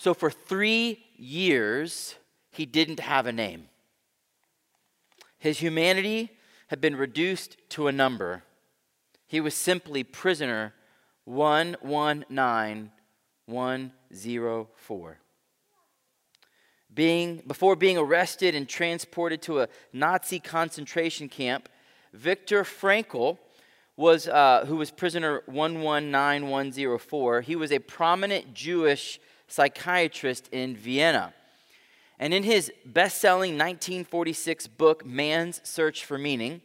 So for three years, he didn't have a name. His humanity had been reduced to a number. He was simply prisoner 119104. Being, before being arrested and transported to a Nazi concentration camp, Viktor Frankl was, uh, who was prisoner 119104, he was a prominent Jewish psychiatrist in Vienna. And in his best selling 1946 book, Man's Search for Meaning,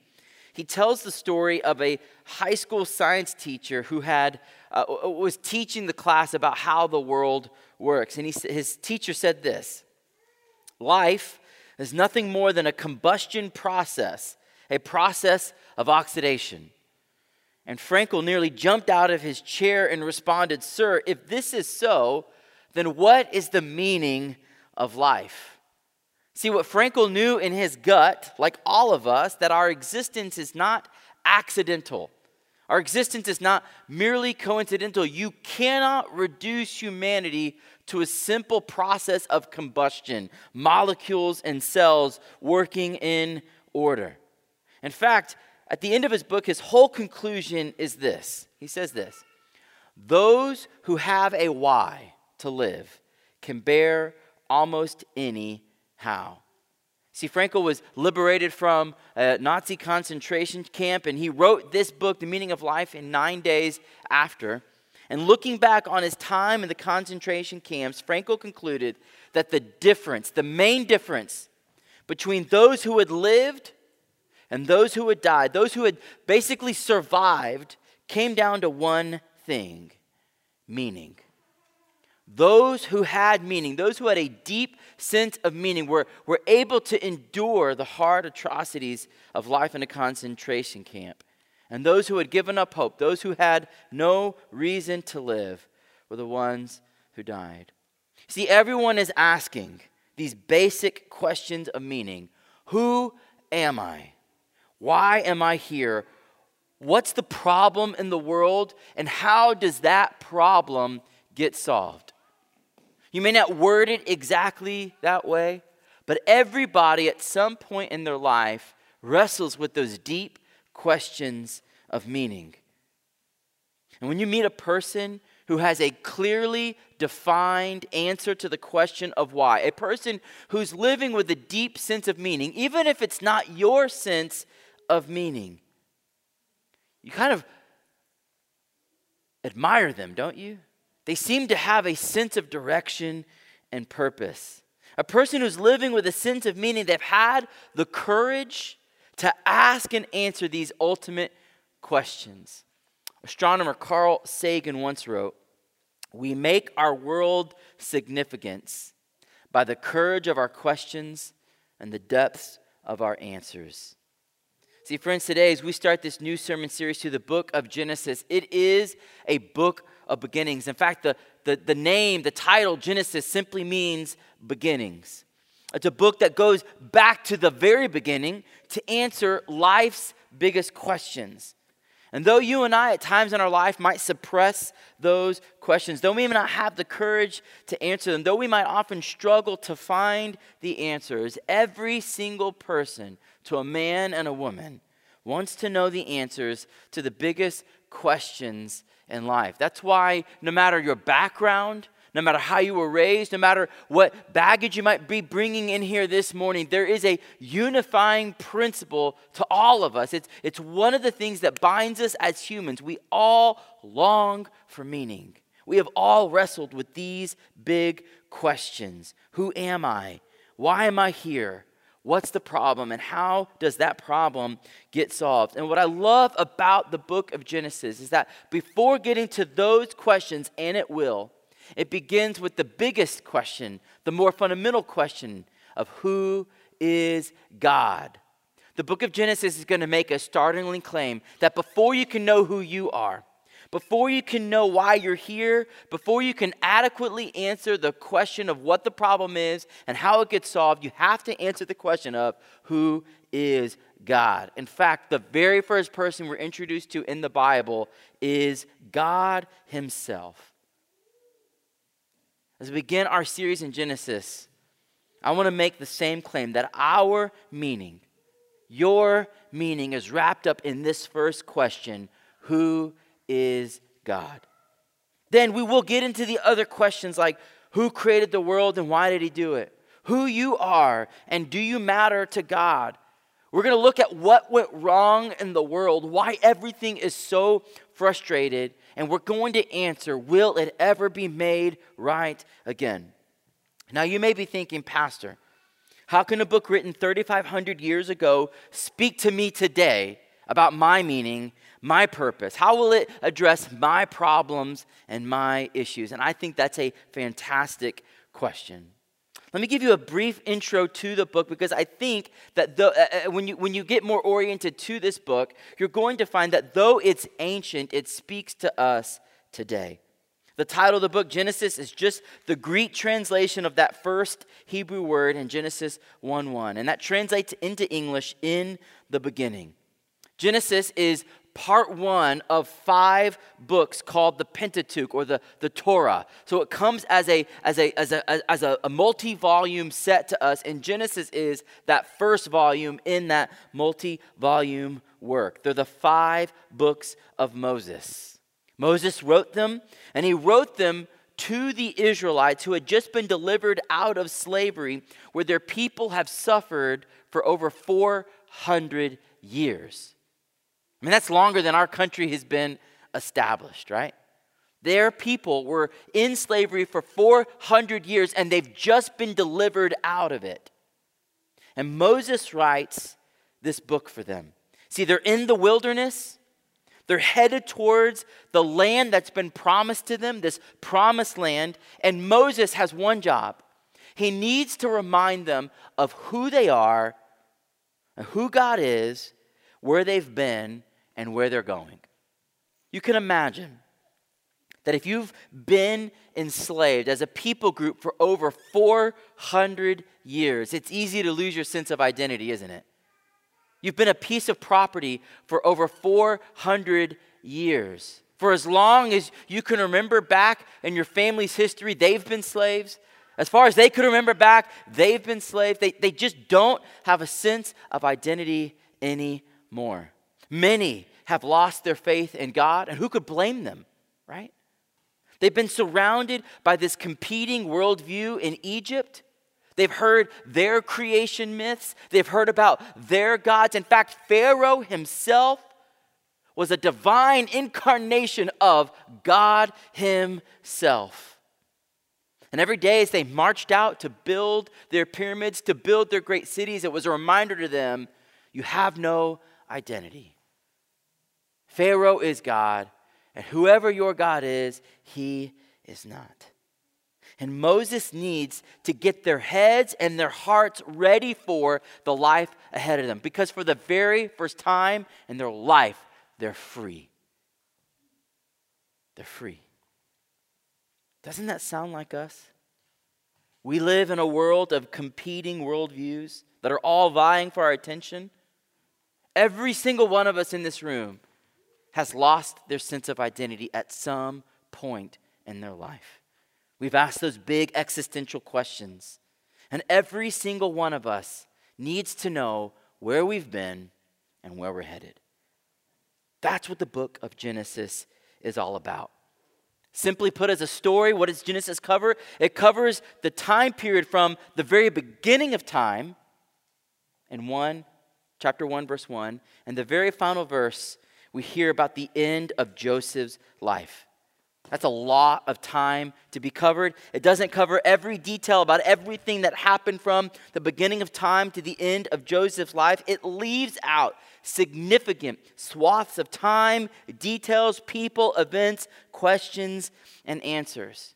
he tells the story of a high school science teacher who had, uh, was teaching the class about how the world works. And he, his teacher said this Life is nothing more than a combustion process, a process of oxidation. And Frankl nearly jumped out of his chair and responded, Sir, if this is so, then what is the meaning of life? See, what Frankl knew in his gut, like all of us, that our existence is not accidental. Our existence is not merely coincidental. You cannot reduce humanity to a simple process of combustion, molecules and cells working in order. In fact, at the end of his book, his whole conclusion is this He says this Those who have a why to live can bear almost any how. See, Frankl was liberated from a Nazi concentration camp, and he wrote this book, The Meaning of Life, in nine days after. And looking back on his time in the concentration camps, Frankl concluded that the difference, the main difference between those who had lived and those who had died, those who had basically survived, came down to one thing meaning. Those who had meaning, those who had a deep sense of meaning, were, were able to endure the hard atrocities of life in a concentration camp. And those who had given up hope, those who had no reason to live, were the ones who died. See, everyone is asking these basic questions of meaning Who am I? Why am I here? What's the problem in the world? And how does that problem get solved? You may not word it exactly that way, but everybody at some point in their life wrestles with those deep questions of meaning. And when you meet a person who has a clearly defined answer to the question of why, a person who's living with a deep sense of meaning, even if it's not your sense of meaning. You kind of admire them, don't you? They seem to have a sense of direction and purpose. A person who's living with a sense of meaning, they've had the courage to ask and answer these ultimate questions. Astronomer Carl Sagan once wrote We make our world significance by the courage of our questions and the depths of our answers. See, friends, today as we start this new sermon series through the book of Genesis, it is a book of beginnings. In fact, the, the, the name, the title, Genesis, simply means beginnings. It's a book that goes back to the very beginning to answer life's biggest questions. And though you and I, at times in our life, might suppress those questions, though we may not have the courage to answer them, though we might often struggle to find the answers, every single person, to a man and a woman, wants to know the answers to the biggest questions in life. That's why, no matter your background, no matter how you were raised, no matter what baggage you might be bringing in here this morning, there is a unifying principle to all of us. It's, it's one of the things that binds us as humans. We all long for meaning. We have all wrestled with these big questions Who am I? Why am I here? What's the problem? And how does that problem get solved? And what I love about the book of Genesis is that before getting to those questions, and it will, it begins with the biggest question, the more fundamental question of who is God. The book of Genesis is going to make a startling claim that before you can know who you are, before you can know why you're here, before you can adequately answer the question of what the problem is and how it gets solved, you have to answer the question of who is God. In fact, the very first person we're introduced to in the Bible is God Himself. As we begin our series in Genesis, I want to make the same claim that our meaning, your meaning, is wrapped up in this first question Who is God? Then we will get into the other questions like who created the world and why did he do it? Who you are and do you matter to God? We're going to look at what went wrong in the world, why everything is so frustrated, and we're going to answer will it ever be made right again? Now, you may be thinking, Pastor, how can a book written 3,500 years ago speak to me today about my meaning, my purpose? How will it address my problems and my issues? And I think that's a fantastic question. Let me give you a brief intro to the book because I think that uh, uh, when, you, when you get more oriented to this book, you're going to find that though it's ancient, it speaks to us today. The title of the book, Genesis, is just the Greek translation of that first Hebrew word in Genesis 1 1. And that translates into English in the beginning. Genesis is part one of five books called the Pentateuch or the, the Torah. So it comes as a, as a, as a, as a, a multi volume set to us, and Genesis is that first volume in that multi volume work. They're the five books of Moses. Moses wrote them, and he wrote them to the Israelites who had just been delivered out of slavery, where their people have suffered for over 400 years. I mean, that's longer than our country has been established, right? Their people were in slavery for 400 years and they've just been delivered out of it. And Moses writes this book for them. See, they're in the wilderness. They're headed towards the land that's been promised to them, this promised land. And Moses has one job he needs to remind them of who they are, who God is, where they've been, and where they're going. You can imagine that if you've been enslaved as a people group for over 400 years, it's easy to lose your sense of identity, isn't it? You've been a piece of property for over 400 years. For as long as you can remember back in your family's history, they've been slaves. As far as they could remember back, they've been slaves. They, they just don't have a sense of identity anymore. Many have lost their faith in God, and who could blame them, right? They've been surrounded by this competing worldview in Egypt. They've heard their creation myths, they've heard about their gods. In fact, Pharaoh himself was a divine incarnation of God Himself. And every day, as they marched out to build their pyramids, to build their great cities, it was a reminder to them you have no identity. Pharaoh is God, and whoever your God is, he is not. And Moses needs to get their heads and their hearts ready for the life ahead of them because for the very first time in their life, they're free. They're free. Doesn't that sound like us? We live in a world of competing worldviews that are all vying for our attention. Every single one of us in this room has lost their sense of identity at some point in their life. We've asked those big existential questions, and every single one of us needs to know where we've been and where we're headed. That's what the book of Genesis is all about. Simply put, as a story, what does Genesis cover? It covers the time period from the very beginning of time in 1, chapter 1, verse 1, and the very final verse we hear about the end of Joseph's life. That's a lot of time to be covered. It doesn't cover every detail about everything that happened from the beginning of time to the end of Joseph's life. It leaves out significant swaths of time, details, people, events, questions, and answers.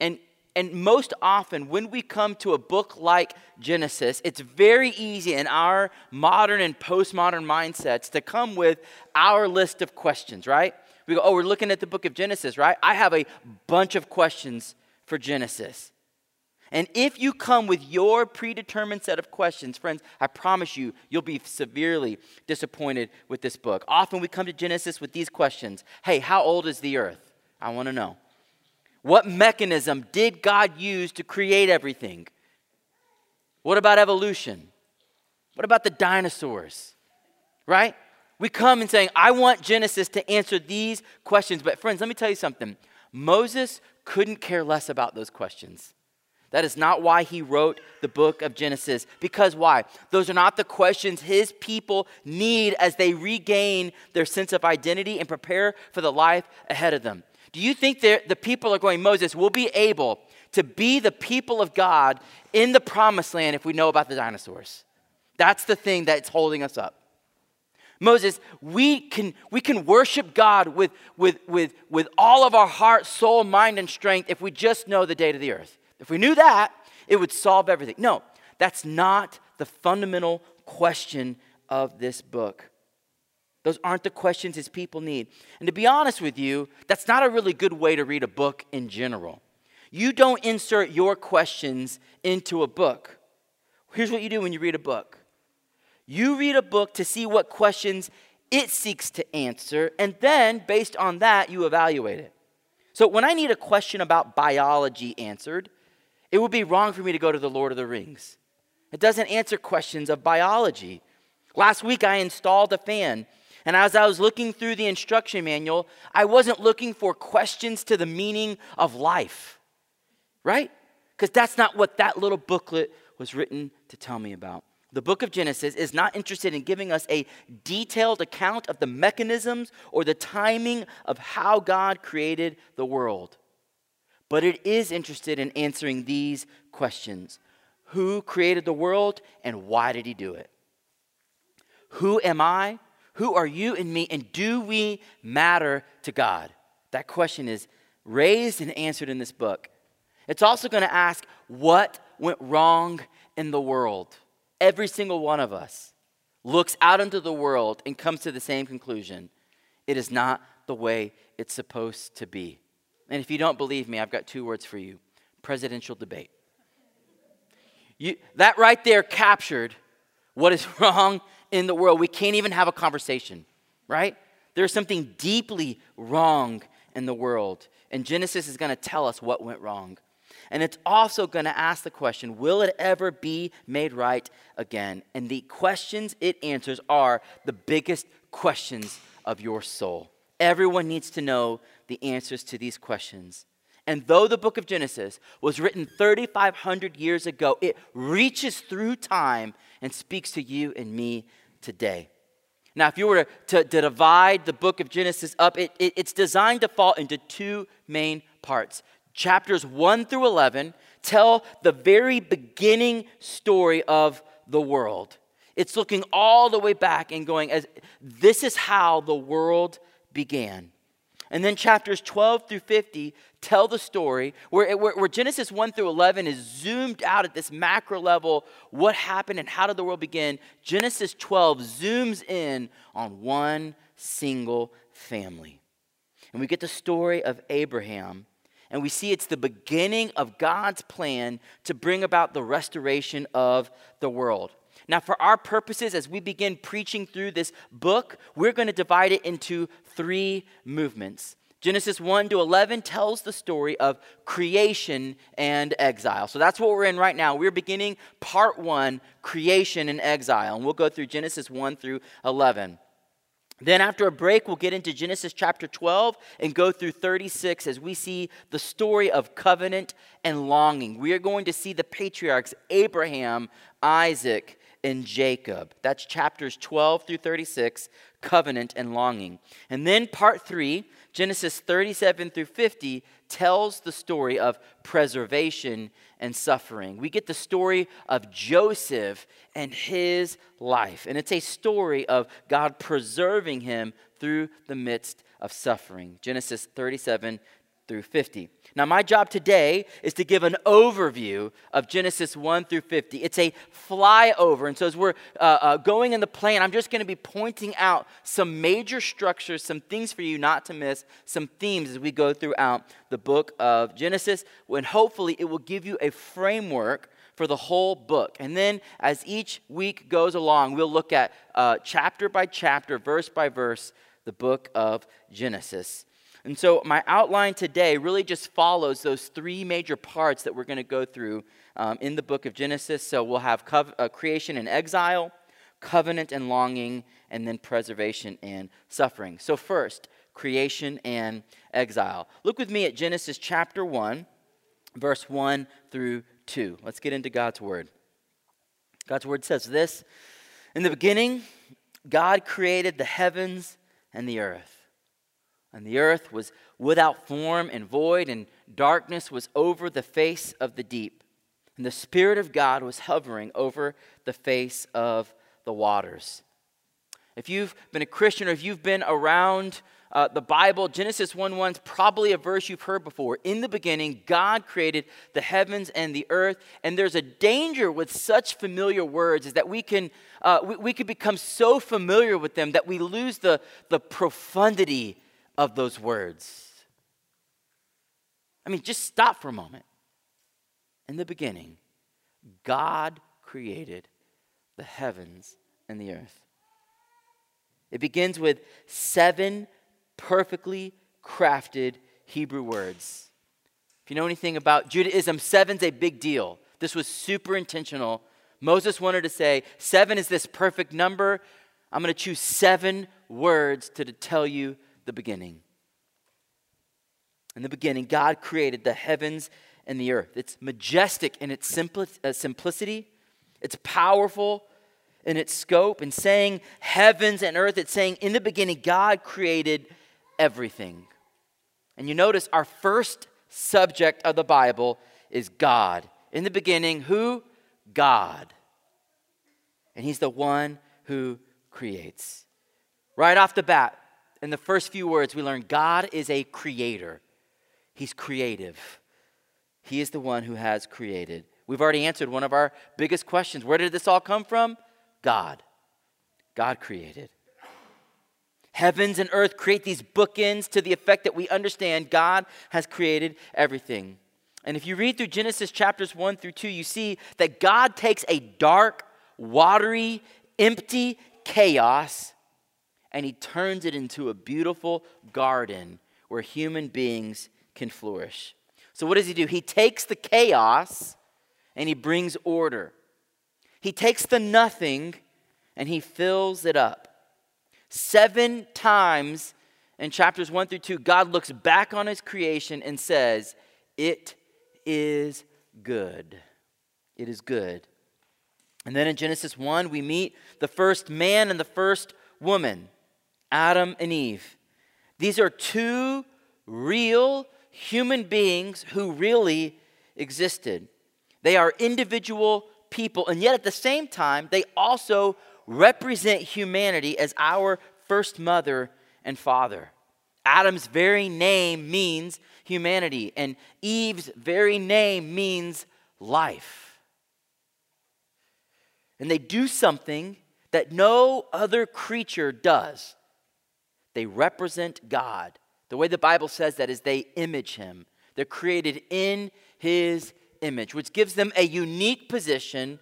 And and most often, when we come to a book like Genesis, it's very easy in our modern and postmodern mindsets to come with our list of questions, right? We go, oh, we're looking at the book of Genesis, right? I have a bunch of questions for Genesis. And if you come with your predetermined set of questions, friends, I promise you, you'll be severely disappointed with this book. Often we come to Genesis with these questions Hey, how old is the earth? I want to know. What mechanism did God use to create everything? What about evolution? What about the dinosaurs? Right? We come and saying, I want Genesis to answer these questions. But friends, let me tell you something. Moses couldn't care less about those questions. That is not why he wrote the book of Genesis. Because why? Those are not the questions his people need as they regain their sense of identity and prepare for the life ahead of them. Do you think that the people are going, Moses, will be able to be the people of God in the promised land if we know about the dinosaurs? That's the thing that's holding us up. Moses, we can, we can worship God with, with, with, with all of our heart, soul, mind, and strength if we just know the date of the earth. If we knew that, it would solve everything. No, that's not the fundamental question of this book. Those aren't the questions his people need. And to be honest with you, that's not a really good way to read a book in general. You don't insert your questions into a book. Here's what you do when you read a book you read a book to see what questions it seeks to answer, and then based on that, you evaluate it. So when I need a question about biology answered, it would be wrong for me to go to the Lord of the Rings. It doesn't answer questions of biology. Last week, I installed a fan and as I was looking through the instruction manual, I wasn't looking for questions to the meaning of life, right? Because that's not what that little booklet was written to tell me about. The book of Genesis is not interested in giving us a detailed account of the mechanisms or the timing of how God created the world. But it is interested in answering these questions Who created the world and why did he do it? Who am I? Who are you and me? And do we matter to God? That question is raised and answered in this book. It's also going to ask what went wrong in the world. Every single one of us looks out into the world and comes to the same conclusion it is not the way it's supposed to be. And if you don't believe me, I've got two words for you presidential debate. You, that right there captured what is wrong in the world. We can't even have a conversation, right? There's something deeply wrong in the world. And Genesis is going to tell us what went wrong. And it's also going to ask the question will it ever be made right again? And the questions it answers are the biggest questions of your soul. Everyone needs to know the answers to these questions. And though the book of Genesis was written 3,500 years ago, it reaches through time and speaks to you and me today. Now, if you were to, to divide the book of Genesis up, it, it, it's designed to fall into two main parts. Chapters 1 through 11 tell the very beginning story of the world. It's looking all the way back and going, as this is how the world began. And then chapters 12 through 50 tell the story where, where, where, Genesis 1 through 11 is zoomed out at this macro level what happened and how did the world begin. Genesis 12 zooms in on one single family. And we get the story of Abraham. And we see it's the beginning of God's plan to bring about the restoration of the world. Now, for our purposes, as we begin preaching through this book, we're going to divide it into three movements. Genesis 1 to 11 tells the story of creation and exile. So that's what we're in right now. We're beginning part one creation and exile. And we'll go through Genesis 1 through 11. Then, after a break, we'll get into Genesis chapter 12 and go through 36 as we see the story of covenant and longing. We are going to see the patriarchs Abraham, Isaac, and Jacob. That's chapters 12 through 36, covenant and longing. And then part three, Genesis 37 through 50, tells the story of preservation and suffering. We get the story of Joseph and his life. And it's a story of God preserving him through the midst of suffering. Genesis 37 through 50. Now, my job today is to give an overview of Genesis 1 through 50. It's a flyover. And so, as we're uh, uh, going in the plane, I'm just going to be pointing out some major structures, some things for you not to miss, some themes as we go throughout the book of Genesis. And hopefully, it will give you a framework for the whole book. And then, as each week goes along, we'll look at uh, chapter by chapter, verse by verse, the book of Genesis. And so, my outline today really just follows those three major parts that we're going to go through um, in the book of Genesis. So, we'll have cov- uh, creation and exile, covenant and longing, and then preservation and suffering. So, first, creation and exile. Look with me at Genesis chapter 1, verse 1 through 2. Let's get into God's word. God's word says this In the beginning, God created the heavens and the earth. And the earth was without form and void, and darkness was over the face of the deep. And the Spirit of God was hovering over the face of the waters. If you've been a Christian or if you've been around uh, the Bible, Genesis 1 1 is probably a verse you've heard before. In the beginning, God created the heavens and the earth. And there's a danger with such familiar words is that we can, uh, we, we can become so familiar with them that we lose the, the profundity of those words. I mean, just stop for a moment. In the beginning, God created the heavens and the earth. It begins with seven perfectly crafted Hebrew words. If you know anything about Judaism, seven's a big deal. This was super intentional. Moses wanted to say, seven is this perfect number. I'm going to choose seven words to tell you the beginning. In the beginning, God created the heavens and the earth. It's majestic in its uh, simplicity, it's powerful in its scope. And saying heavens and earth, it's saying in the beginning, God created everything. And you notice our first subject of the Bible is God. In the beginning, who? God. And He's the one who creates. Right off the bat, in the first few words, we learn God is a creator. He's creative. He is the one who has created. We've already answered one of our biggest questions. Where did this all come from? God. God created. Heavens and earth create these bookends to the effect that we understand God has created everything. And if you read through Genesis chapters 1 through 2, you see that God takes a dark, watery, empty chaos and he turns it into a beautiful garden where human beings can flourish. So, what does he do? He takes the chaos and he brings order. He takes the nothing and he fills it up. Seven times in chapters 1 through 2, God looks back on his creation and says, It is good. It is good. And then in Genesis 1, we meet the first man and the first woman, Adam and Eve. These are two real human beings who really existed. They are individual people, and yet at the same time, they also represent humanity as our first mother and father. Adam's very name means humanity, and Eve's very name means life. And they do something that no other creature does they represent God. The way the Bible says that is they image him. They're created in his image, which gives them a unique position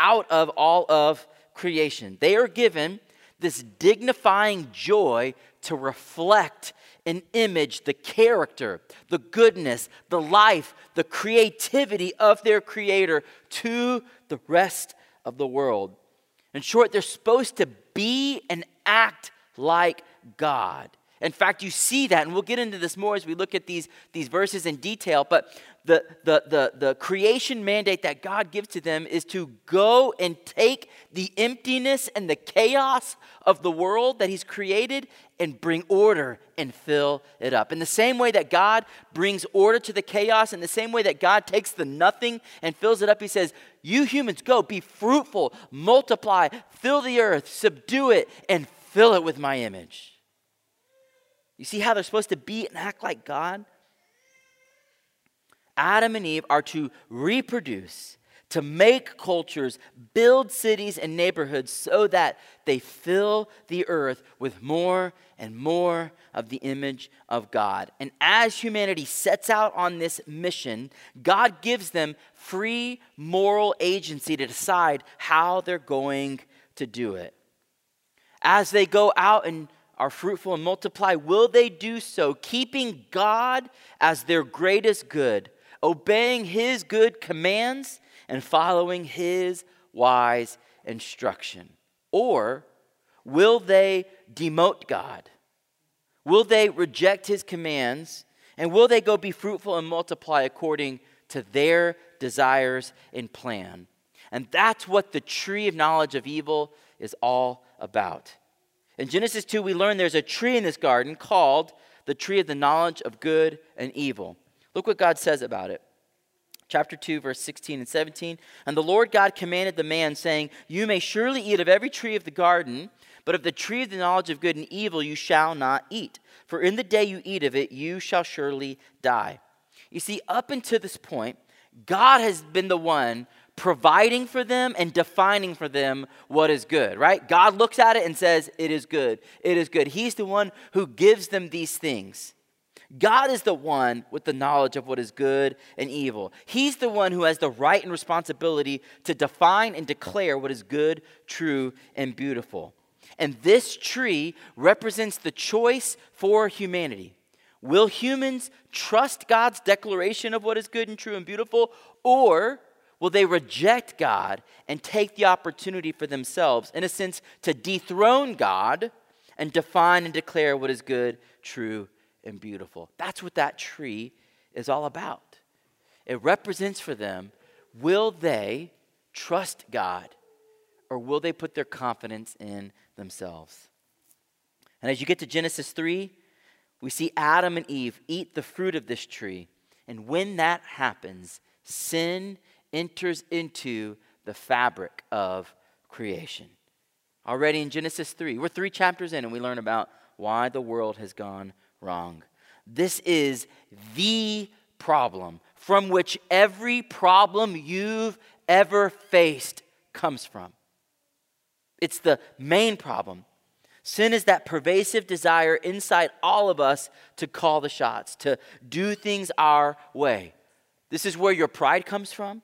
out of all of creation. They are given this dignifying joy to reflect and image the character, the goodness, the life, the creativity of their Creator to the rest of the world. In short, they're supposed to be and act like God. In fact, you see that, and we'll get into this more as we look at these, these verses in detail, but the, the, the, the creation mandate that God gives to them is to go and take the emptiness and the chaos of the world that He's created and bring order and fill it up. In the same way that God brings order to the chaos, in the same way that God takes the nothing and fills it up, He says, You humans, go, be fruitful, multiply, fill the earth, subdue it, and fill it with my image. You see how they're supposed to be and act like God? Adam and Eve are to reproduce, to make cultures, build cities and neighborhoods so that they fill the earth with more and more of the image of God. And as humanity sets out on this mission, God gives them free moral agency to decide how they're going to do it. As they go out and are fruitful and multiply, will they do so, keeping God as their greatest good, obeying His good commands, and following His wise instruction? Or will they demote God? Will they reject His commands? And will they go be fruitful and multiply according to their desires and plan? And that's what the tree of knowledge of evil is all about. In Genesis 2, we learn there's a tree in this garden called the tree of the knowledge of good and evil. Look what God says about it. Chapter 2, verse 16 and 17. And the Lord God commanded the man, saying, You may surely eat of every tree of the garden, but of the tree of the knowledge of good and evil you shall not eat. For in the day you eat of it, you shall surely die. You see, up until this point, God has been the one providing for them and defining for them what is good, right? God looks at it and says, It is good. It is good. He's the one who gives them these things. God is the one with the knowledge of what is good and evil. He's the one who has the right and responsibility to define and declare what is good, true, and beautiful. And this tree represents the choice for humanity. Will humans trust God's declaration of what is good and true and beautiful, or will they reject God and take the opportunity for themselves, in a sense, to dethrone God and define and declare what is good, true, and beautiful? That's what that tree is all about. It represents for them will they trust God or will they put their confidence in themselves? And as you get to Genesis 3, we see Adam and Eve eat the fruit of this tree. And when that happens, sin enters into the fabric of creation. Already in Genesis 3, we're three chapters in and we learn about why the world has gone wrong. This is the problem from which every problem you've ever faced comes from. It's the main problem. Sin is that pervasive desire inside all of us to call the shots, to do things our way. This is where your pride comes from.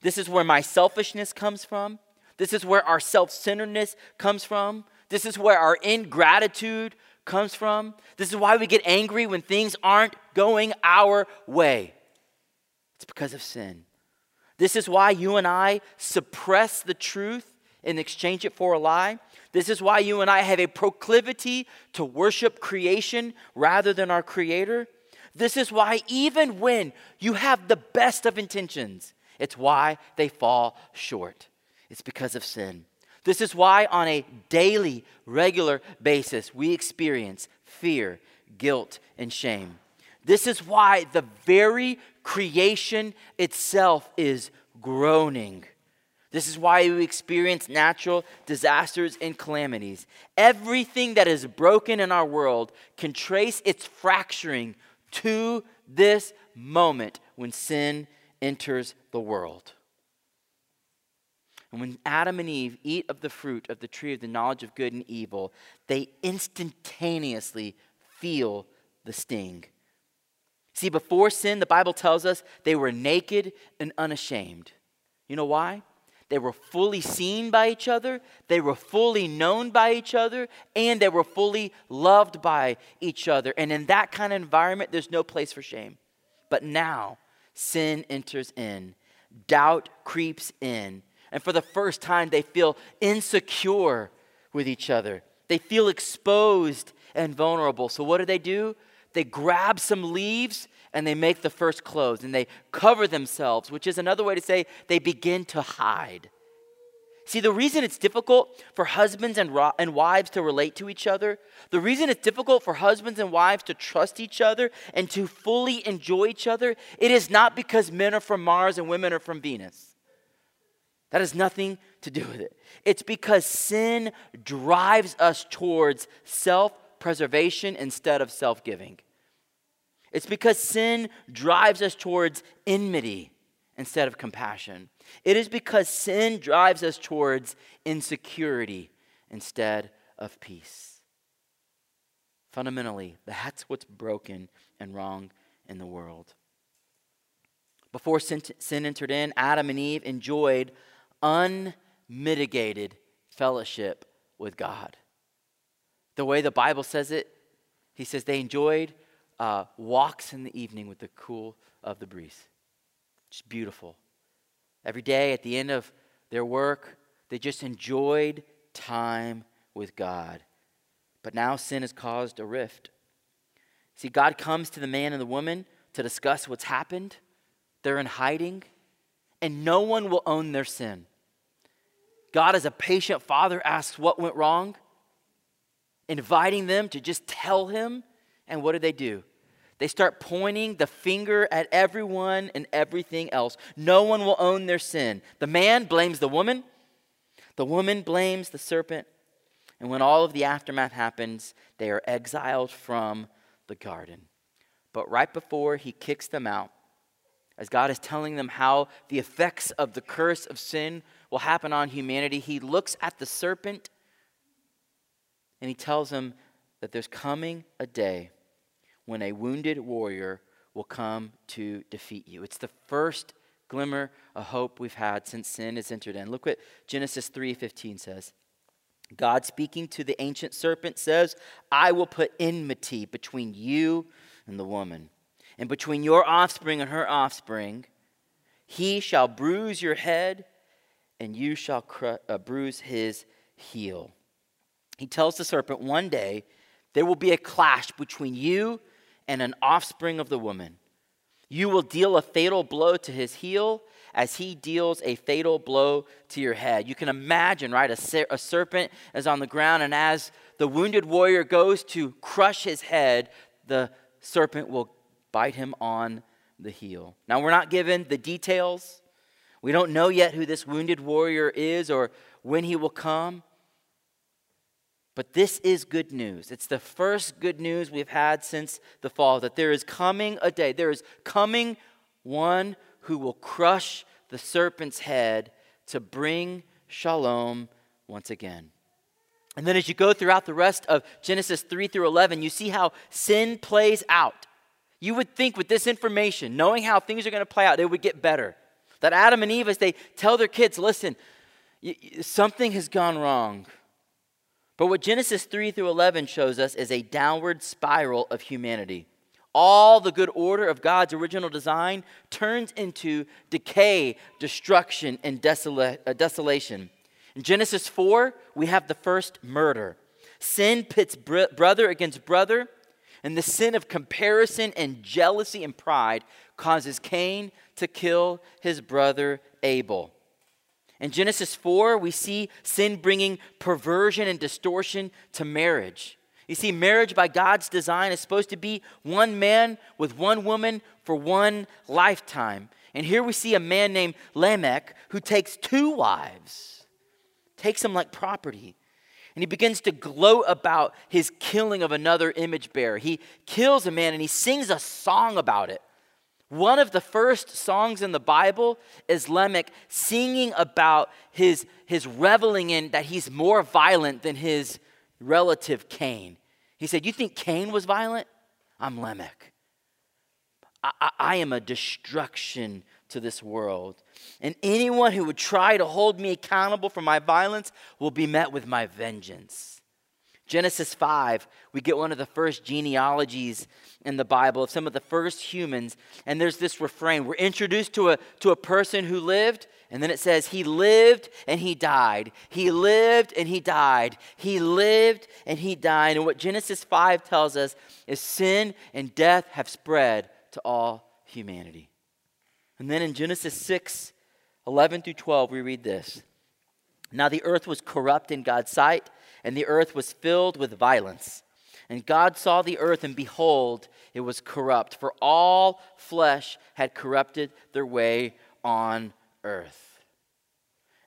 This is where my selfishness comes from. This is where our self centeredness comes from. This is where our ingratitude comes from. This is why we get angry when things aren't going our way. It's because of sin. This is why you and I suppress the truth and exchange it for a lie. This is why you and I have a proclivity to worship creation rather than our Creator. This is why, even when you have the best of intentions, it's why they fall short. It's because of sin. This is why, on a daily, regular basis, we experience fear, guilt, and shame. This is why the very creation itself is groaning. This is why we experience natural disasters and calamities. Everything that is broken in our world can trace its fracturing to this moment when sin enters the world. And when Adam and Eve eat of the fruit of the tree of the knowledge of good and evil, they instantaneously feel the sting. See, before sin, the Bible tells us they were naked and unashamed. You know why? They were fully seen by each other, they were fully known by each other, and they were fully loved by each other. And in that kind of environment, there's no place for shame. But now, sin enters in, doubt creeps in, and for the first time, they feel insecure with each other. They feel exposed and vulnerable. So, what do they do? They grab some leaves and they make the first clothes and they cover themselves, which is another way to say they begin to hide. See, the reason it's difficult for husbands and, ro- and wives to relate to each other, the reason it's difficult for husbands and wives to trust each other and to fully enjoy each other, it is not because men are from Mars and women are from Venus. That has nothing to do with it. It's because sin drives us towards self preservation instead of self giving. It's because sin drives us towards enmity instead of compassion. It is because sin drives us towards insecurity instead of peace. Fundamentally, that's what's broken and wrong in the world. Before sin, sin entered in, Adam and Eve enjoyed unmitigated fellowship with God. The way the Bible says it, he says they enjoyed uh, walks in the evening with the cool of the breeze. Just beautiful. Every day at the end of their work, they just enjoyed time with God. But now sin has caused a rift. See, God comes to the man and the woman to discuss what's happened. They're in hiding, and no one will own their sin. God, as a patient father, asks what went wrong, inviting them to just tell him. And what do they do? They start pointing the finger at everyone and everything else. No one will own their sin. The man blames the woman, the woman blames the serpent. And when all of the aftermath happens, they are exiled from the garden. But right before he kicks them out, as God is telling them how the effects of the curse of sin will happen on humanity, he looks at the serpent and he tells them that there's coming a day when a wounded warrior will come to defeat you. It's the first glimmer of hope we've had since sin has entered in. Look what Genesis 3:15 says. God speaking to the ancient serpent says, "I will put enmity between you and the woman, and between your offspring and her offspring. He shall bruise your head, and you shall cru- uh, bruise his heel." He tells the serpent, "One day there will be a clash between you and an offspring of the woman. You will deal a fatal blow to his heel as he deals a fatal blow to your head. You can imagine, right? A, ser- a, serpent is on the ground, and as the wounded warrior goes to crush his head, the serpent will bite him on the heel. Now, we're not given the details. We don't know yet who this wounded warrior is or when he will come. But this is good news. It's the first good news we've had since the fall that there is coming a day, there is coming one who will crush the serpent's head to bring shalom once again. And then as you go throughout the rest of Genesis 3 through 11, you see how sin plays out. You would think with this information, knowing how things are going to play out, it would get better. That Adam and Eve, as they tell their kids, listen, something has gone wrong. But what Genesis 3 through 11 shows us is a downward spiral of humanity. All the good order of God's original design turns into decay, destruction, and desola- uh, desolation. In Genesis 4, we have the first murder. Sin pits br- brother against brother, and the sin of comparison and jealousy and pride causes Cain to kill his brother Abel. In Genesis 4, we see sin bringing perversion and distortion to marriage. You see, marriage by God's design is supposed to be one man with one woman for one lifetime. And here we see a man named Lamech who takes two wives, takes them like property. And he begins to gloat about his killing of another image bearer. He kills a man and he sings a song about it. One of the first songs in the Bible is Lamech singing about his, his reveling in that he's more violent than his relative Cain. He said, You think Cain was violent? I'm Lamech. I, I, I am a destruction to this world. And anyone who would try to hold me accountable for my violence will be met with my vengeance. Genesis 5, we get one of the first genealogies in the Bible of some of the first humans. And there's this refrain. We're introduced to a, to a person who lived, and then it says, He lived and he died. He lived and he died. He lived and he died. And what Genesis 5 tells us is sin and death have spread to all humanity. And then in Genesis 6, 11 through 12, we read this. Now the earth was corrupt in God's sight and the earth was filled with violence. And God saw the earth, and behold, it was corrupt, for all flesh had corrupted their way on earth.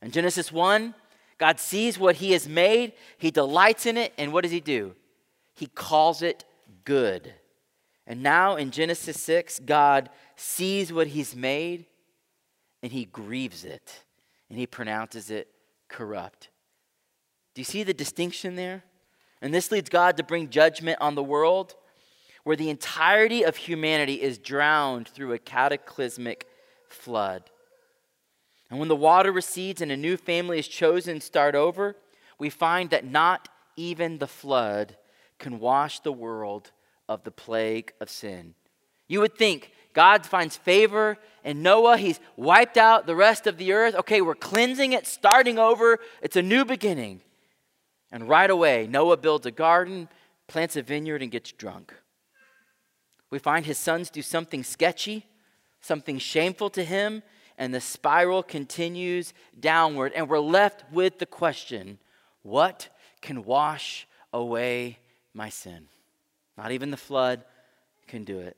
In Genesis 1, God sees what he has made, he delights in it, and what does he do? He calls it good. And now in Genesis 6, God sees what he's made, and he grieves it, and he pronounces it corrupt. Do you see the distinction there? And this leads God to bring judgment on the world where the entirety of humanity is drowned through a cataclysmic flood. And when the water recedes and a new family is chosen to start over, we find that not even the flood can wash the world of the plague of sin? You would think God finds favor in Noah. He's wiped out the rest of the earth. Okay, we're cleansing it, starting over. It's a new beginning. And right away, Noah builds a garden, plants a vineyard, and gets drunk. We find his sons do something sketchy, something shameful to him, and the spiral continues downward. And we're left with the question what can wash away my sin? Not even the flood can do it.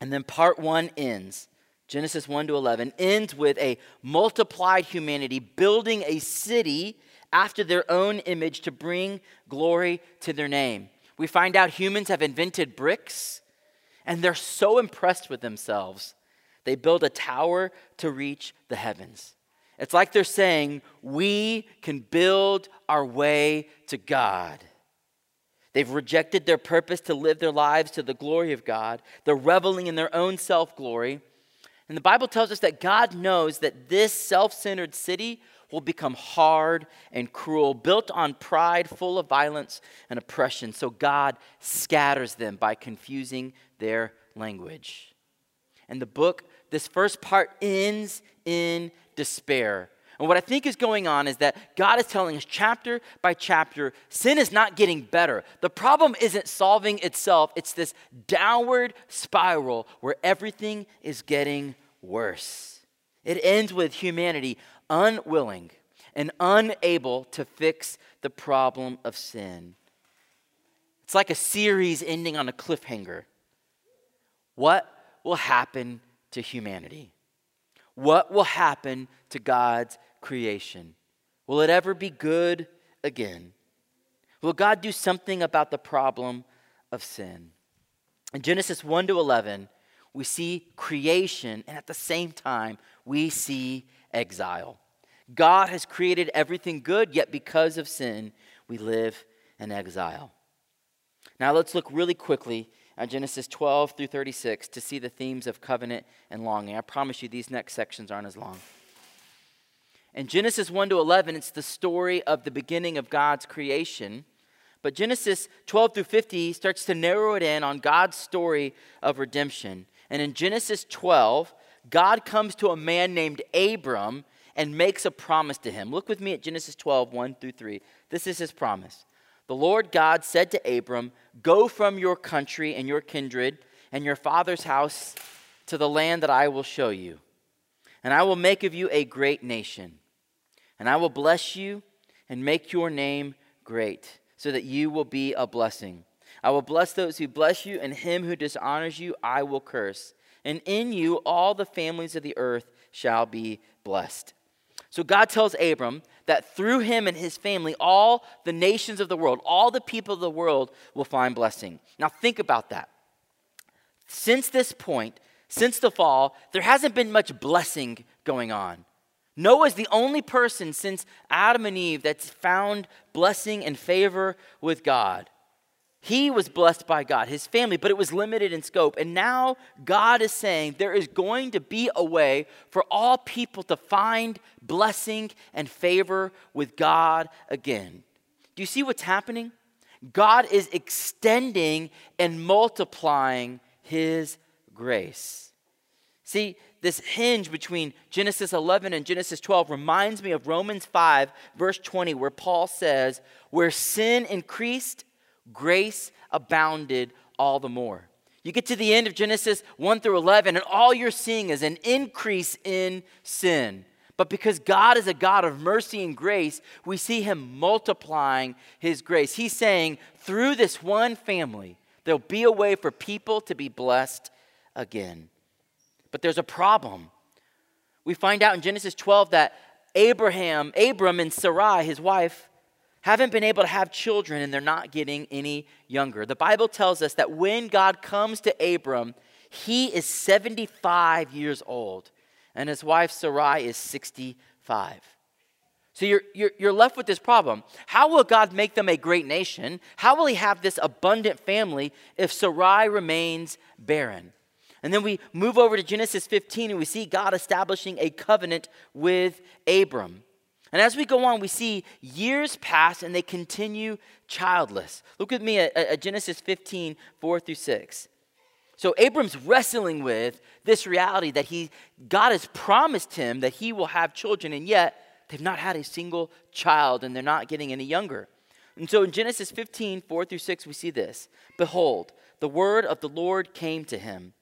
And then part one ends. Genesis 1 to 11 ends with a multiplied humanity building a city after their own image to bring glory to their name. We find out humans have invented bricks, and they're so impressed with themselves, they build a tower to reach the heavens. It's like they're saying, We can build our way to God. They've rejected their purpose to live their lives to the glory of God. They're reveling in their own self glory. And the Bible tells us that God knows that this self centered city will become hard and cruel, built on pride, full of violence and oppression. So God scatters them by confusing their language. And the book, this first part ends in despair. And what I think is going on is that God is telling us chapter by chapter sin is not getting better. The problem isn't solving itself, it's this downward spiral where everything is getting worse. It ends with humanity unwilling and unable to fix the problem of sin. It's like a series ending on a cliffhanger. What will happen to humanity? What will happen to God's creation? Will it ever be good again? Will God do something about the problem of sin? In Genesis 1 to 11, we see creation, and at the same time, we see exile. God has created everything good, yet because of sin, we live in exile. Now let's look really quickly at Genesis 12 through 36 to see the themes of covenant and longing. I promise you, these next sections aren't as long. In Genesis 1 to 11, it's the story of the beginning of God's creation. But Genesis 12 through 50 starts to narrow it in on God's story of redemption. And in Genesis 12, God comes to a man named Abram and makes a promise to him. Look with me at Genesis 12, 1 through 3. This is his promise. The Lord God said to Abram, Go from your country and your kindred and your father's house to the land that I will show you. And I will make of you a great nation. And I will bless you and make your name great, so that you will be a blessing. I will bless those who bless you, and him who dishonors you I will curse. And in you all the families of the earth shall be blessed. So God tells Abram that through him and his family, all the nations of the world, all the people of the world will find blessing. Now, think about that. Since this point, since the fall, there hasn't been much blessing going on. Noah is the only person since Adam and Eve that's found blessing and favor with God. He was blessed by God, his family, but it was limited in scope. And now God is saying there is going to be a way for all people to find blessing and favor with God again. Do you see what's happening? God is extending and multiplying his grace. See, this hinge between Genesis 11 and Genesis 12 reminds me of Romans 5, verse 20, where Paul says, Where sin increased, grace abounded all the more. You get to the end of Genesis 1 through 11, and all you're seeing is an increase in sin. But because God is a God of mercy and grace, we see Him multiplying His grace. He's saying, through this one family, there'll be a way for people to be blessed again. But there's a problem. We find out in Genesis 12 that Abraham, Abram, and Sarai, his wife, haven't been able to have children and they're not getting any younger. The Bible tells us that when God comes to Abram, he is 75 years old and his wife Sarai is 65. So you're, you're, you're left with this problem. How will God make them a great nation? How will he have this abundant family if Sarai remains barren? And then we move over to Genesis 15 and we see God establishing a covenant with Abram. And as we go on, we see years pass and they continue childless. Look with me at, at, Genesis 15, 4 through 6. So Abram's wrestling with this reality that he, God has promised him that he will have children, and yet they've not had a single child and they're not getting any younger. And so in Genesis 15, 4 through 6, we see this Behold, the word of the Lord came to him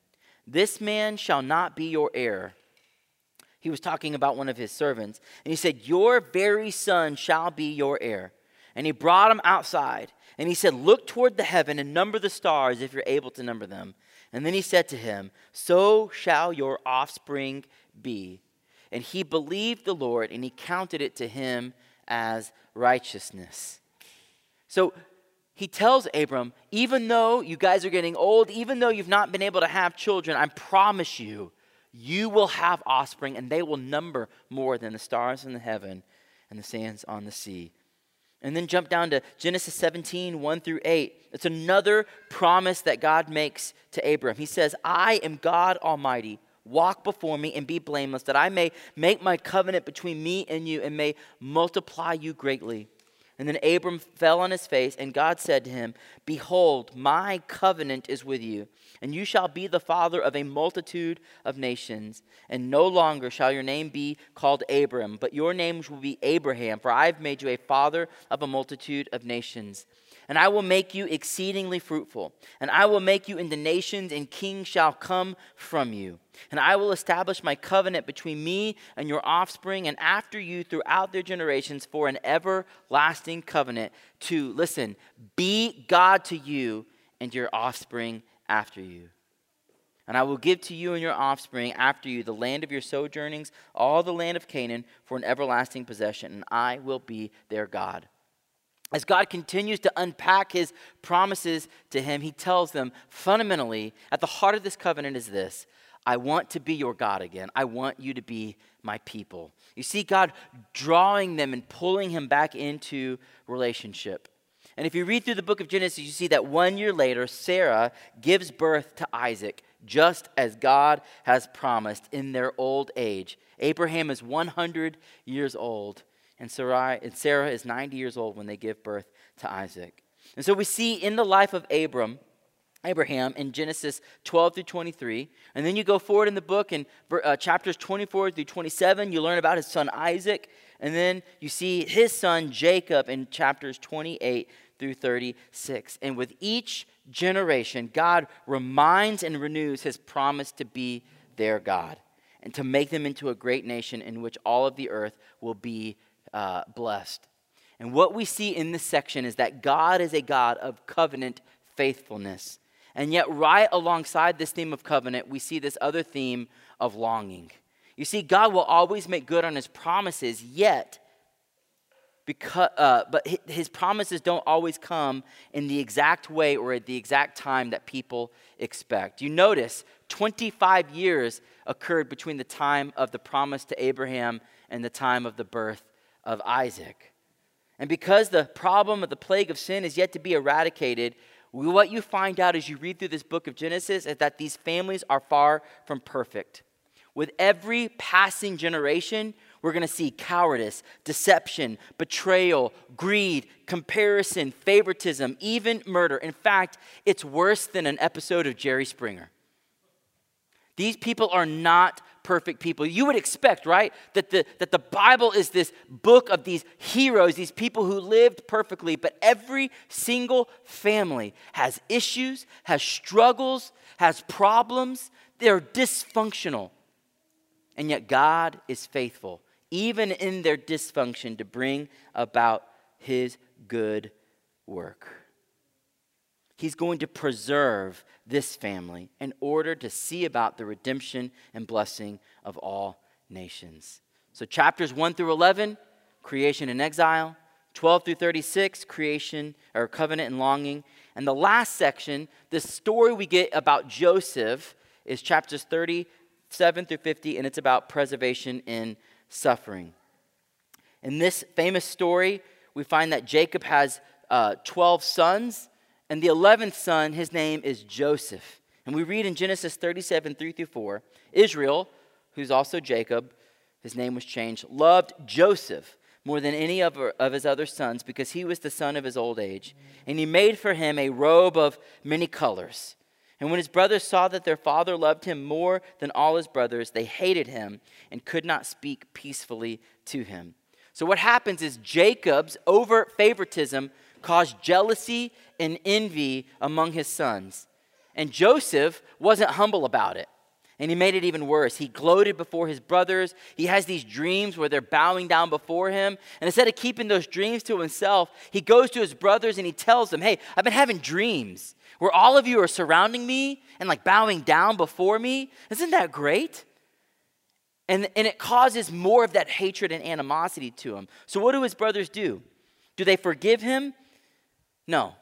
This man shall not be your heir. He was talking about one of his servants. And he said, Your very son shall be your heir. And he brought him outside. And he said, Look toward the heaven and number the stars if you're able to number them. And then he said to him, So shall your offspring be. And he believed the Lord, and he counted it to him as righteousness. So he tells Abram, even though you guys are getting old, even though you've not been able to have children, I promise you, you will have offspring, and they will number more than the stars in the heaven and the sands on the sea. And then jump down to Genesis 17, 1 through 8. It's another promise that God makes to Abram. He says, I am God Almighty. Walk before me and be blameless, that I may make my covenant between me and you and may multiply you greatly. And then Abram fell on his face, and God said to him, Behold, my covenant is with you, and you shall be the father of a multitude of nations. And no longer shall your name be called Abram, but your name will be Abraham, for I have made you a father of a multitude of nations. And I will make you exceedingly fruitful, and I will make you into nations, and kings shall come from you. And I will establish my covenant between me and your offspring and after you throughout their generations for an everlasting covenant to, listen, be God to you and your offspring after you. And I will give to you and your offspring after you the land of your sojournings, all the land of Canaan, for an everlasting possession, and I will be their God. As God continues to unpack his promises to him, he tells them fundamentally, at the heart of this covenant is this I want to be your God again. I want you to be my people. You see God drawing them and pulling him back into relationship. And if you read through the book of Genesis, you see that one year later, Sarah gives birth to Isaac, just as God has promised in their old age. Abraham is 100 years old, and Sarah, and Sarah is 90 years old when they give birth to Isaac. And so we see in the life of Abram, Abraham in Genesis 12 through 23. And then you go forward in the book in uh, chapters 24 through 27, you learn about his son Isaac. And then you see his son Jacob in chapters 28 through 36. And with each generation, God reminds and renews his promise to be their God and to make them into a great nation in which all of the earth will be uh, blessed. And what we see in this section is that God is a God of covenant faithfulness. And yet, right alongside this theme of covenant, we see this other theme of longing. You see, God will always make good on his promises, yet, because, uh, but his promises don't always come in the exact way or at the exact time that people expect. You notice 25 years occurred between the time of the promise to Abraham and the time of the birth of Isaac. And because the problem of the plague of sin is yet to be eradicated, what you find out as you read through this book of Genesis is that these families are far from perfect. With every passing generation, we're going to see cowardice, deception, betrayal, greed, comparison, favoritism, even murder. In fact, it's worse than an episode of Jerry Springer. These people are not perfect people. You would expect, right, that the, that the Bible is this book of these heroes, these people who lived perfectly, but every single family has issues, has struggles, has problems. They're dysfunctional. And yet God is faithful, even in their dysfunction, to bring about his good work. He's going to preserve this family in order to see about the redemption and blessing of all nations. So, chapters 1 through 11, creation and exile. 12 through 36, creation or covenant and longing. And the last section, the story we get about Joseph, is chapters 37 through 50, and it's about preservation in suffering. In this famous story, we find that Jacob has uh, 12 sons and the 11th son, his name is Joseph. And we read in Genesis 37, 3 through 4, Israel, who's also Jacob, his name was changed, loved Joseph more than any of, of his other sons because he was the son of his old age. And he made for him a robe of many colors. And when his brothers saw that their father loved him more than all his brothers, they hated him and could not speak peacefully to him. So, what happens is Jacob's overt favoritism caused jealousy and envy among his sons. And Joseph wasn't humble about it. And he made it even worse. He gloated before his brothers. He has these dreams where they're bowing down before him. And instead of keeping those dreams to himself, he goes to his brothers and he tells them, Hey, I've been having dreams where all of you are surrounding me and like bowing down before me. Isn't that great? And, and it causes more of that hatred and animosity to him. So, what do his brothers do? Do they forgive him? No.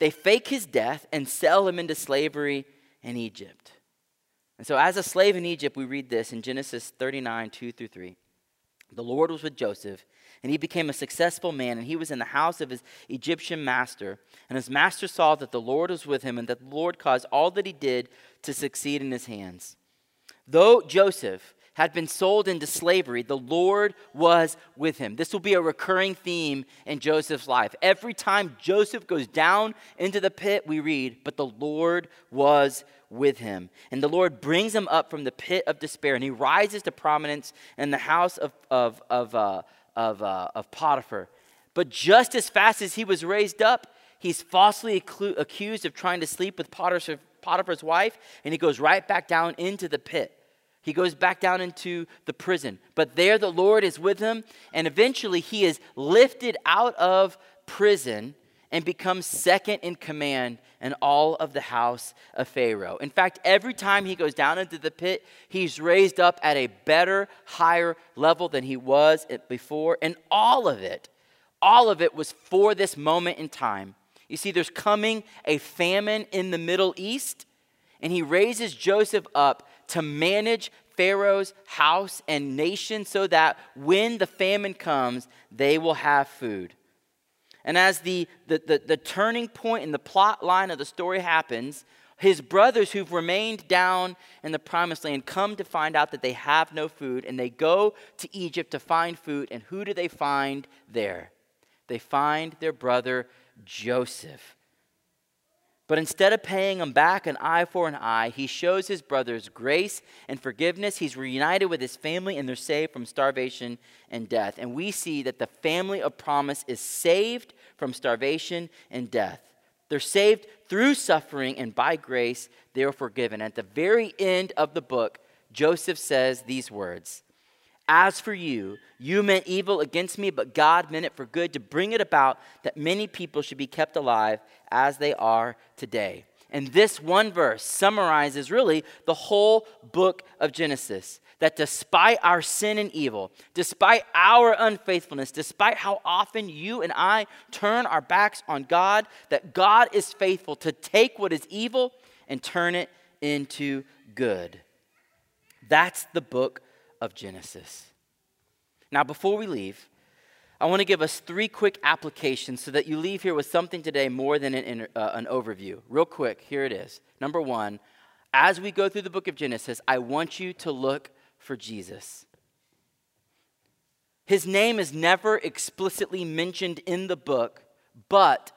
They fake his death and sell him into slavery in Egypt. And so, as a slave in Egypt, we read this in Genesis 39 2 through 3. The Lord was with Joseph, and he became a successful man, and he was in the house of his Egyptian master. And his master saw that the Lord was with him, and that the Lord caused all that he did to succeed in his hands. Though Joseph had been sold into slavery, the Lord was with him. This will be a recurring theme in Joseph's life. Every time Joseph goes down into the pit, we read, But the Lord was with him. And the Lord brings him up from the pit of despair, and he rises to prominence in the house of, of, of, uh, of, uh, of Potiphar. But just as fast as he was raised up, he's falsely accused of trying to sleep with Potiphar's wife, and he goes right back down into the pit. He goes back down into the prison. But there the Lord is with him, and eventually he is lifted out of prison and becomes second in command in all of the house of Pharaoh. In fact, every time he goes down into the pit, he's raised up at a better, higher level than he was before. And all of it, all of it was for this moment in time. You see, there's coming a famine in the Middle East, and he raises Joseph up to manage Pharaoh's house and nation so that when the famine comes, they will have food. And as the, the, the, the, turning point in the plot line of the story happens, his brothers who've remained down in the promised land come to find out that they have no food, and they go to Egypt to find food. And who do they find there? They find their brother Joseph. But instead of paying him back an eye for an eye, he shows his brothers grace and forgiveness. He's reunited with his family and they're saved from starvation and death. And we see that the family of promise is saved from starvation and death. They're saved through suffering, and by grace, they are forgiven. At the very end of the book, Joseph says these words as for you, you meant evil against me, but God meant it for good to bring it about that many people should be kept alive as they are today. And this one verse summarizes really the whole book of Genesis. That despite our sin and evil, despite our unfaithfulness, despite how often you and I turn our backs on God, that God is faithful to take what is evil and turn it into good. That's the book of Genesis. Now, before we leave, I want to give us three quick applications so that you leave here with something today more than an, uh, an overview. Real quick, here it is. Number one, as we go through the book of Genesis, I want you to look for Jesus. His name is never explicitly mentioned in the book, but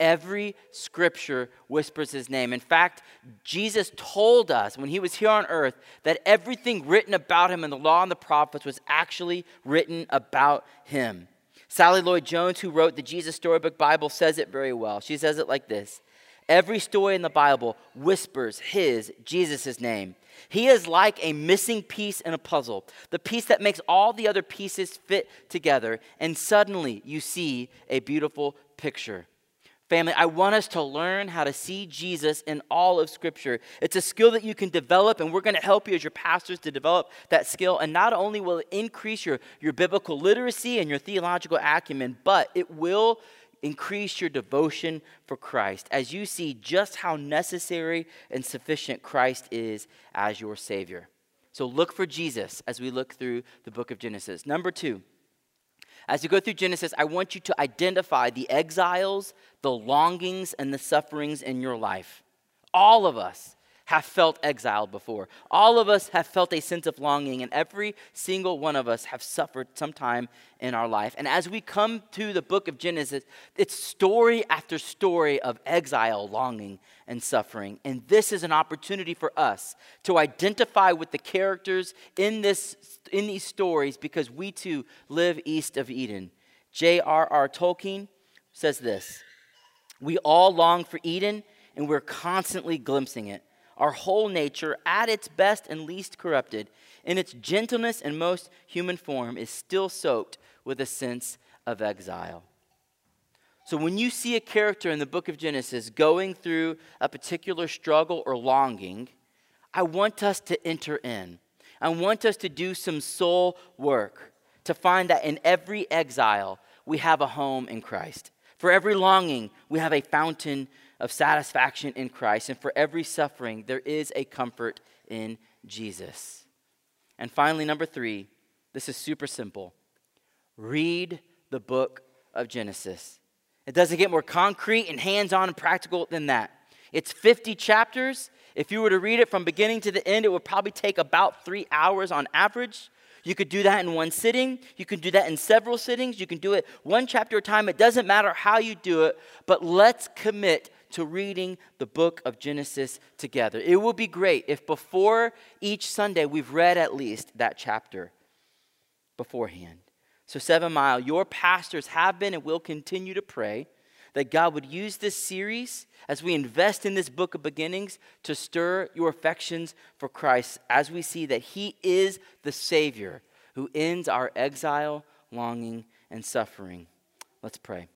Every scripture whispers his name. In fact, Jesus told us when he was here on earth that everything written about him in the law and the prophets was actually written about him. Sally Lloyd Jones, who wrote the Jesus Storybook Bible, says it very well. She says it like this Every story in the Bible whispers his, Jesus' name. He is like a missing piece in a puzzle, the piece that makes all the other pieces fit together, and suddenly you see a beautiful picture. Family, I want us to learn how to see Jesus in all of Scripture. It's a skill that you can develop, and we're going to help you as your pastors to develop that skill. And not only will it increase your, your biblical literacy and your theological acumen, but it will increase your devotion for Christ as you see just how necessary and sufficient Christ is as your Savior. So look for Jesus as we look through the book of Genesis. Number two, as you go through Genesis, I want you to identify the exiles, the longings, and the sufferings in your life. All of us have felt exiled before. All of us have felt a sense of longing, and every single one of us have suffered sometime in our life. And as we come to the book of Genesis, it's story after story of exile, longing, and suffering. And this is an opportunity for us to identify with the characters in, this, in these stories because we too live east of Eden. J.R.R. Tolkien says this We all long for Eden, and we're constantly glimpsing it our whole nature, at its best and least corrupted, in its gentleness and most human form, is still soaked with a sense of exile. So, when you see a character in the book of Genesis going through a particular struggle or longing, I want us to enter in. I want us to do some soul work to find that in every exile, we have a home in Christ. For every longing, we have a fountain of satisfaction in Christ. And for every suffering, there is a comfort in Jesus. And finally, number three, this is super simple read the book of Genesis. It doesn't get more concrete and hands on and practical than that. It's 50 chapters. If you were to read it from beginning to the end, it would probably take about three hours on average. You could do that in one sitting. You can do that in several sittings. You can do it one chapter at a time. It doesn't matter how you do it, but let's commit to reading the book of Genesis together. It would be great if before each Sunday we've read at least that chapter beforehand. So, Seven Mile, your pastors have been and will continue to pray that God would use this series as we invest in this book of beginnings to stir your affections for Christ as we see that He is the Savior who ends our exile, longing, and suffering. Let's pray.